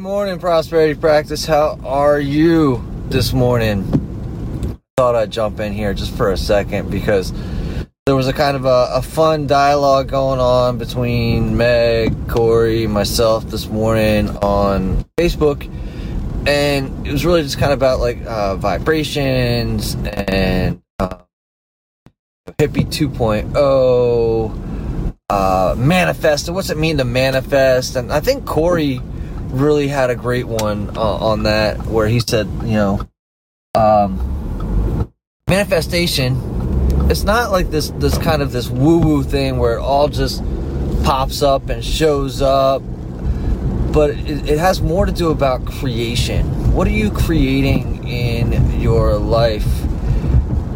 morning, Prosperity Practice. How are you this morning? Thought I'd jump in here just for a second because there was a kind of a, a fun dialogue going on between Meg, Corey, myself this morning on Facebook. And it was really just kind of about like uh, vibrations and uh, hippie 2.0 uh, manifest what's it mean to manifest and i think corey really had a great one uh, on that where he said, you know, um, manifestation. It's not like this this kind of this woo woo thing where it all just pops up and shows up, but it, it has more to do about creation. What are you creating in your life?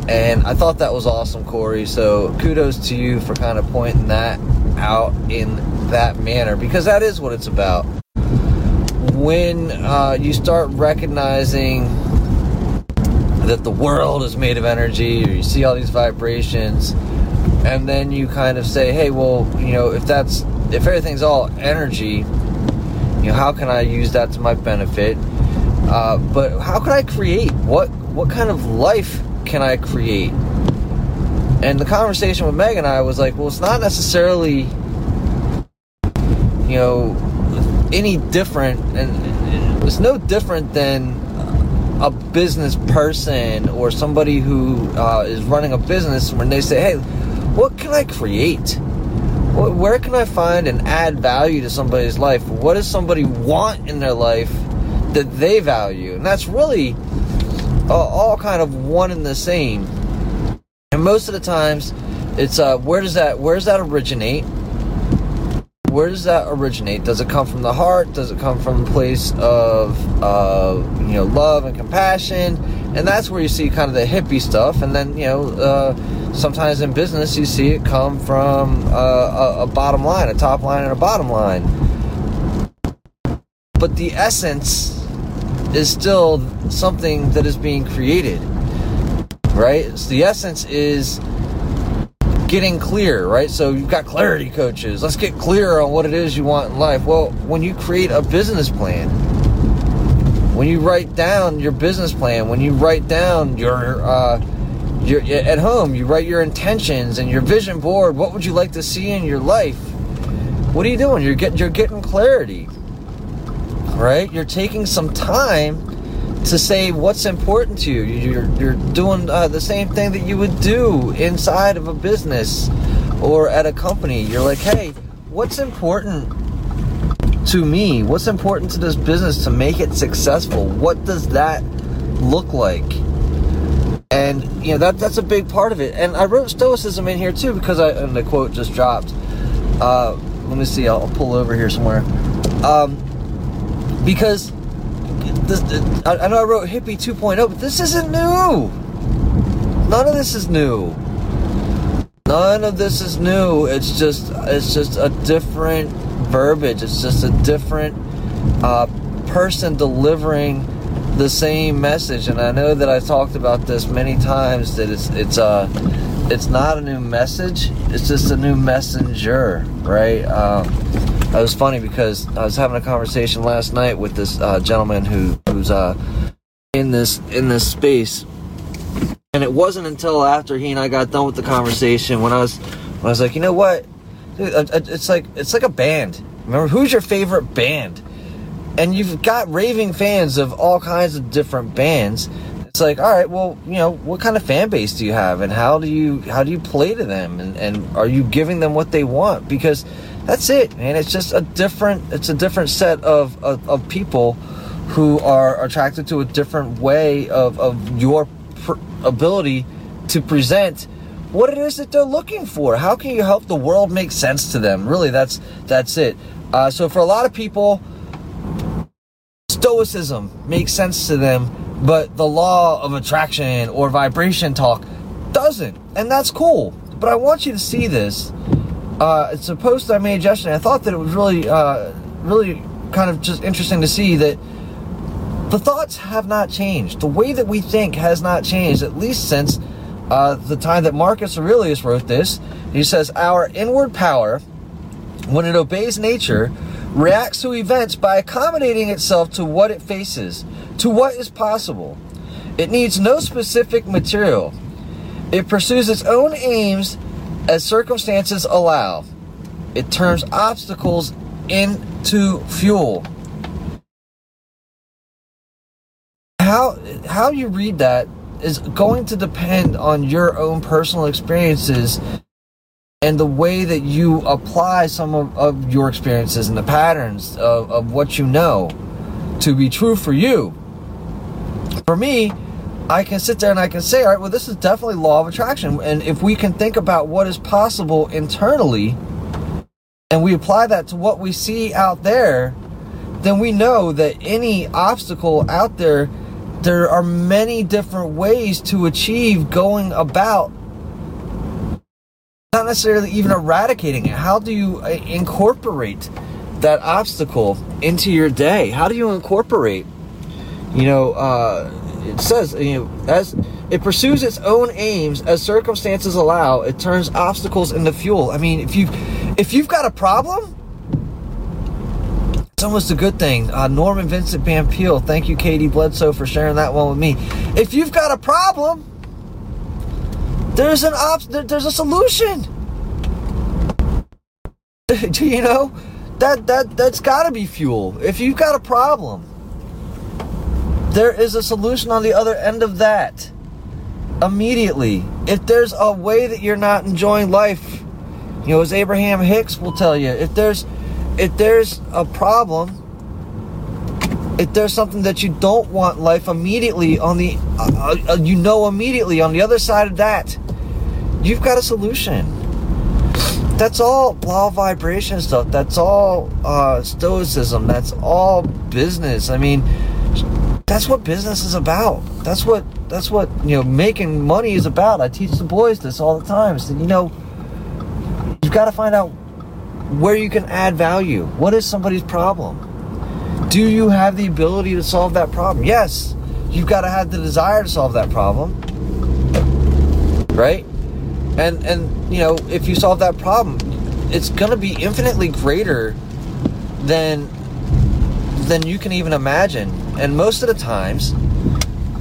And I thought that was awesome, Corey. So kudos to you for kind of pointing that out in that manner because that is what it's about when uh, you start recognizing that the world is made of energy, or you see all these vibrations, and then you kind of say, hey, well, you know, if that's if everything's all energy, you know, how can I use that to my benefit? Uh, but how can I create? What what kind of life can I create? And the conversation with Meg and I was like, well, it's not necessarily, you know, any different, and it's no different than a business person or somebody who uh, is running a business when they say, "Hey, what can I create? Where can I find and add value to somebody's life? What does somebody want in their life that they value?" And that's really uh, all kind of one and the same. And most of the times, it's uh, where does that where does that originate? Where does that originate? Does it come from the heart? Does it come from a place of uh, you know love and compassion? And that's where you see kind of the hippie stuff. And then you know uh, sometimes in business you see it come from uh, a, a bottom line, a top line, and a bottom line. But the essence is still something that is being created, right? So the essence is getting clear, right? So you've got clarity coaches. Let's get clear on what it is you want in life. Well, when you create a business plan, when you write down your business plan, when you write down your uh, your at home, you write your intentions and your vision board. What would you like to see in your life? What are you doing? You're getting you're getting clarity, right? You're taking some time to say what's important to you. You're, you're doing uh, the same thing that you would do inside of a business or at a company. You're like, hey, what's important to me? What's important to this business to make it successful? What does that look like? And you know that that's a big part of it. And I wrote stoicism in here too because I and the quote just dropped. Uh, let me see. I'll, pull over here somewhere. Um, because this, I, know I wrote hippie 2.0, but this isn't new. None of this is new. None of this is new. It's just it's just a different verbiage. It's just a different uh, person delivering the same message. And I know that I talked about this many times. That it's it's uh it's not a new message. It's just a new messenger, right? Um, it was funny because I was having a conversation last night with this uh, gentleman who who's uh, in this in this space, and it wasn't until after he and I got done with the conversation when I was when I was like, you know what, it's like it's like a band. Remember, who's your favorite band? And you've got raving fans of all kinds of different bands. It's like, all right, well, you know, what kind of fan base do you have, and how do you how do you play to them, and, and are you giving them what they want? Because that's it, man. It's just a different it's a different set of, of, of people who are attracted to a different way of, of your pr- ability to present what it is that they're looking for. How can you help the world make sense to them? Really, that's that's it. Uh, so for a lot of people, stoicism makes sense to them, but the law of attraction or vibration talk doesn't, and that's cool. But I want you to see this uh, it's a post I made yesterday. I thought that it was really, uh, really kind of just interesting to see that the thoughts have not changed. The way that we think has not changed, at least since uh, the time that Marcus Aurelius wrote this. He says, Our inward power, when it obeys nature, reacts to events by accommodating itself to what it faces, to what is possible. It needs no specific material. It pursues its own aims as circumstances allow. It turns obstacles into fuel. How how you read that is going to depend on your own personal experiences and the way that you apply some of, of your experiences and the patterns of, of what you know to be true for you. For me, I can sit there and I can say, all right, well, this is definitely law of attraction. And if we can think about what is possible internally and we apply that to what we see out there, then we know that any obstacle out there, there are many different ways to achieve going about not necessarily even eradicating it. How do you uh, incorporate that obstacle into your day? How do you incorporate, you know, uh, it says, you know, as it pursues its own aims as circumstances allow, it turns obstacles into fuel. I mean, if you if you've got a problem, it's almost a good thing. Uh, Norman Vincent Van Peale, thank you, Katie Bledsoe, for sharing that one with me. If you've got a problem, there's an op- there's a solution. Do you know? That that that's got to be fuel. If you've got a problem, there is a solution on the other end of that. Immediately. If there's a way that you're not enjoying life, you know, as Abraham Hicks will tell you, if there's if there's a problem, if there's something that you don't want life immediately on the uh, uh, you know immediately on the other side of that you've got a solution that's all law of vibration stuff that's all uh, stoicism that's all business i mean that's what business is about that's what that's what you know making money is about i teach the boys this all the time so you know you've got to find out where you can add value what is somebody's problem do you have the ability to solve that problem? Yes. You've got to have the desire to solve that problem. Right? And and you know, if you solve that problem, it's going to be infinitely greater than than you can even imagine. And most of the times,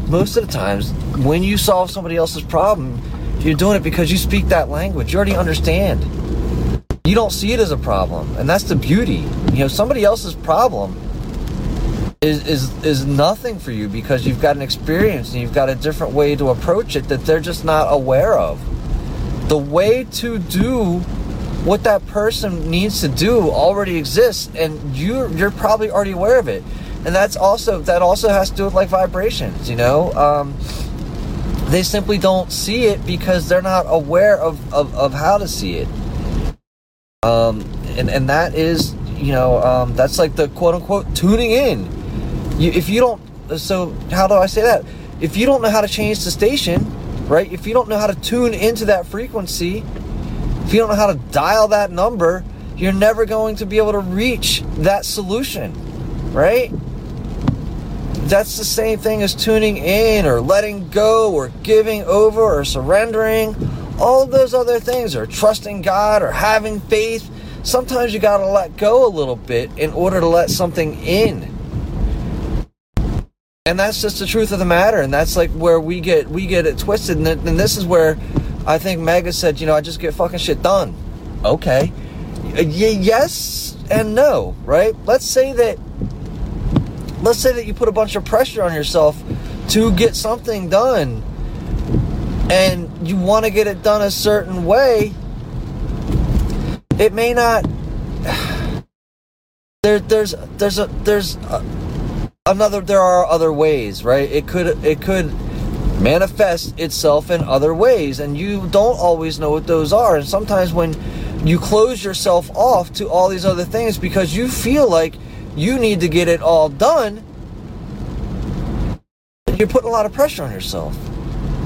most of the times when you solve somebody else's problem, you're doing it because you speak that language. You already understand. You don't see it as a problem, and that's the beauty. You know, somebody else's problem is, is is nothing for you because you've got an experience and you've got a different way to approach it that they're just not aware of. The way to do what that person needs to do already exists and you you're probably already aware of it. And that's also that also has to do with like vibrations, you know? Um, they simply don't see it because they're not aware of, of, of how to see it. Um, and, and that is, you know, um, that's like the quote unquote tuning in you, if you don't, so how do I say that? If you don't know how to change the station, right? If you don't know how to tune into that frequency, if you don't know how to dial that number, you're never going to be able to reach that solution, right? That's the same thing as tuning in or letting go or giving over or surrendering. All those other things or trusting God or having faith. Sometimes you got to let go a little bit in order to let something in and that's just the truth of the matter and that's like where we get we get it twisted and, and this is where i think mega said you know i just get fucking shit done. Okay. Y- yes and no right? Let's say that let's say that you put a bunch of pressure on yourself to get something done and you want to get it done a certain way it may not there, there's there's a there's a, another there are other ways right? It could it could manifest itself in other ways and you don't always know what those are. And sometimes when you close yourself off to all these other things because you feel like you need to get it all done you're putting a lot of pressure on yourself.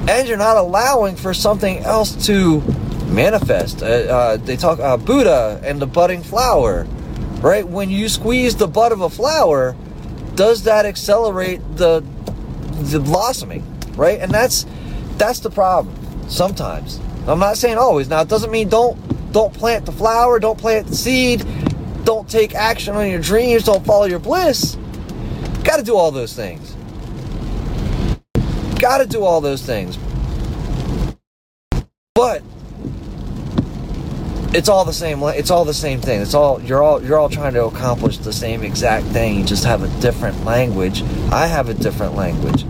And you're not allowing for something else to manifest. Uh, uh, they talk uh, buddha and the budding flower right? When you squeeze the bud of a flower does that accelerate the the blossoming, right? And that's that's the problem. Sometimes I'm not saying always. Now it doesn't mean don't don't plant the flower, don't plant the seed, don't take action on your dreams, don't follow your bliss. Got to do all those things. Got to do all those things. But it's all the same it's all the same thing. It's all you're all you're all trying to accomplish the same exact thing you just have a different language. I have a different language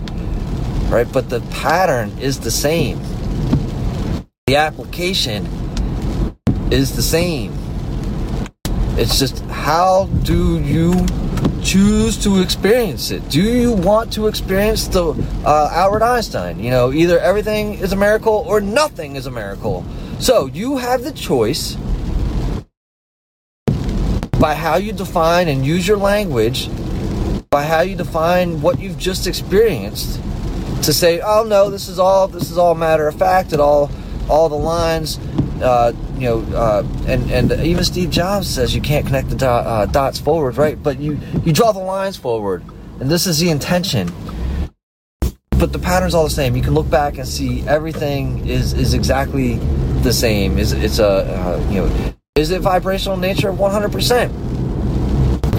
right? But the pattern is the same. The application is the same. It's just how do you choose to experience it? Do you want to experience the uh, albert einstein? You know either everything is a miracle or nothing is a miracle so you have the choice by how you define and use your language, by how you define what you've just experienced, to say, "Oh no, this is all this is all matter of fact." It all all the lines, uh, you know, uh, and and even Steve Jobs says you can't connect the dot, uh, dots forward, right? But you you draw the lines forward, and this is the intention but the pattern's all the same. You can look back and see everything is is exactly the same. Is it's a uh, you know is it vibrational nature? One hundred percent.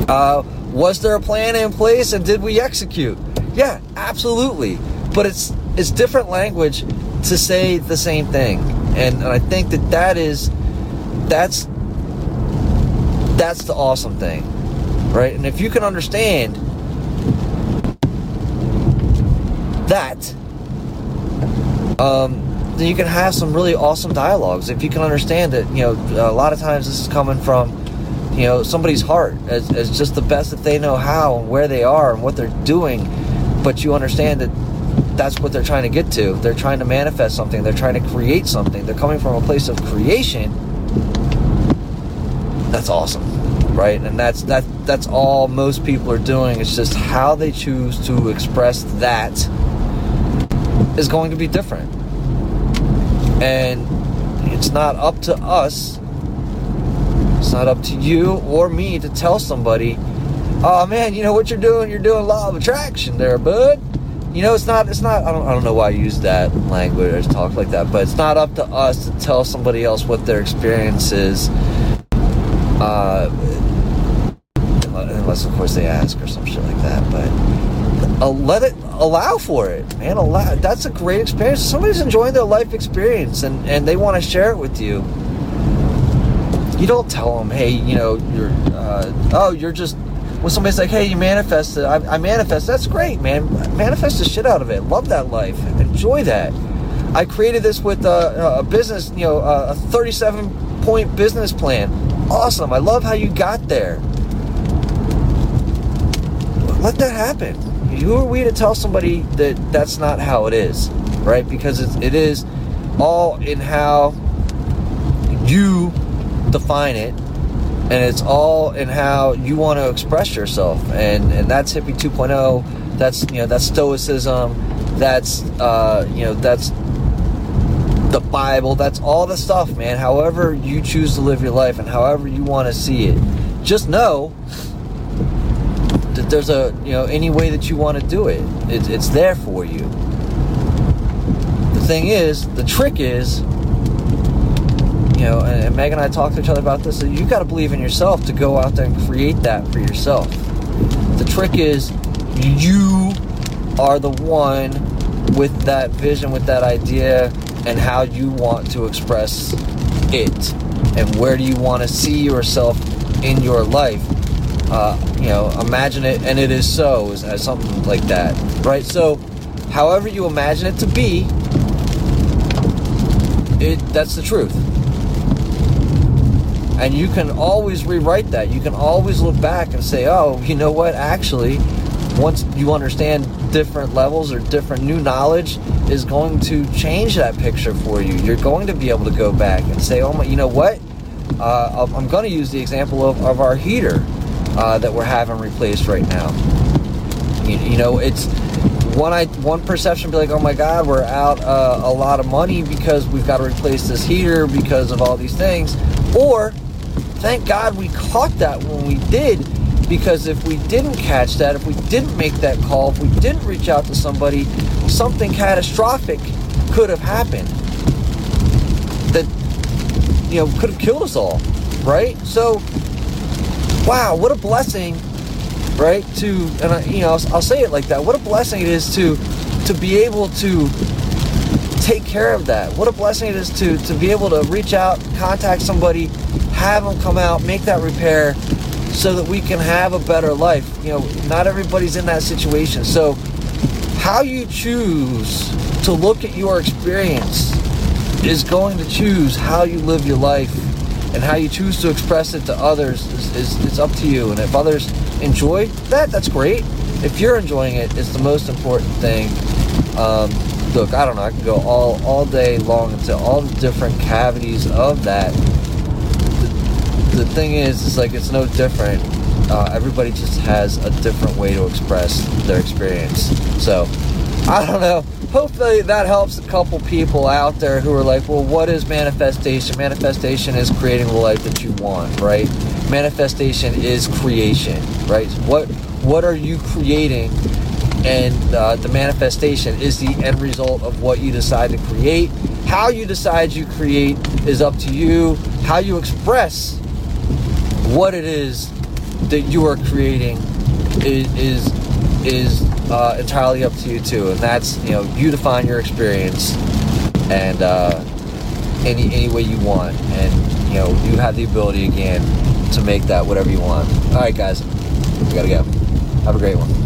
Uh, was there a plan in place and did we execute? Yeah, absolutely. But it's it's different language to say the same thing, and, and I think that that is that's that's the awesome thing, right? And if you can understand that, um, then you can have some really awesome dialogues. If you can understand that, you know, a lot of times this is coming from, you know, somebody's heart as, as just the best that they know how and where they are and what they're doing. But you understand that that's what they're trying to get to. They're trying to manifest something. They're trying to create something. They're coming from a place of creation. That's awesome, right? And that's that. That's all most people are doing. It's just how they choose to express that is going to be different. And it's not up to us, it's not up to you or me to tell somebody, oh man, you know what you're doing? You're doing law of attraction there, bud. You know, it's not, it's not, I don't, I don't know why I use that language or talk like that, but it's not up to us to tell somebody else what their experience is. Uh, unless, of course, they ask or some shit like that, but uh, let it allow for it, man. Allow that's a great experience. Somebody's enjoying their life experience and and they want to share it with you. You don't tell them, hey, you know, you're uh, oh, you're just when somebody's like, hey, you manifested, I, I manifest. That's great, man. Manifest the shit out of it. Love that life. Enjoy that. I created this with a, a business, you know, a 37 point business plan. Awesome. I love how you got there. Let that happen who are we to tell somebody that that's not how it is, right? Because it's, it is all in how you define it, and it's all in how you want to express yourself, and and that's hippie 2.0. That's you know that's stoicism. That's uh, you know that's the Bible. That's all the stuff, man. However you choose to live your life, and however you want to see it, just know that there's a you know any way that you want to do it, it it's there for you. The thing is the trick is you know and, and meg and i talked to each other about this you got to believe in yourself to go out there and create that for yourself. The trick is you are the one with that vision with that idea and how you want to express it. And where do you want to see yourself in your life uh, you know, imagine it and it is so, as, as something like that, right? So, however you imagine it to be, it that's the truth. And you can always rewrite that. You can always look back and say, oh, you know what? Actually, once you understand different levels or different new knowledge is going to change that picture for you. You're going to be able to go back and say, oh my, you know what? Uh, I'm going to use the example of, of our heater uh, that we're having replaced right now. You, you, know, it's one I one perception be like, oh my God, we're out uh, a lot of money because we've got to replace this heater because of all these things, or thank God we caught that when we did because if we didn't catch that, if we didn't make that call, if we didn't reach out to somebody, something catastrophic could have happened that you know could have killed us all, right? So wow, what a blessing, right? To and I, you know, I'll, I'll say it like that. What a blessing it is to to be able to take care of that. What a blessing it is to to be able to reach out, contact somebody, have them come out, make that repair, so that we can have a better life. You know, not everybody's in that situation. So, how you choose to look at your experience is going to choose how you live your life and how you choose to express it to others is, is, is up to you. And if others enjoy that, that's great. If you're enjoying it, it's the most important thing. Um, look, I don't know. I can go all all day long into all the different cavities of that. The, the thing is, it's like it's no different. Uh, everybody just has a different way to express their experience. So, I don't know hopefully that helps a couple people out there who are like, well, what is manifestation? Manifestation is creating the life that you want, right? Manifestation is creation, right? What what are you creating? And uh, the manifestation is the end result of what you decide to create. How you decide you create is up to you. How you express what it is that you are creating is is, is uh, entirely up to you too, and that's you know you define your experience and uh, any any way you want, and you know you have the ability again to make that whatever you want. All right, guys, we gotta go. Have a great one.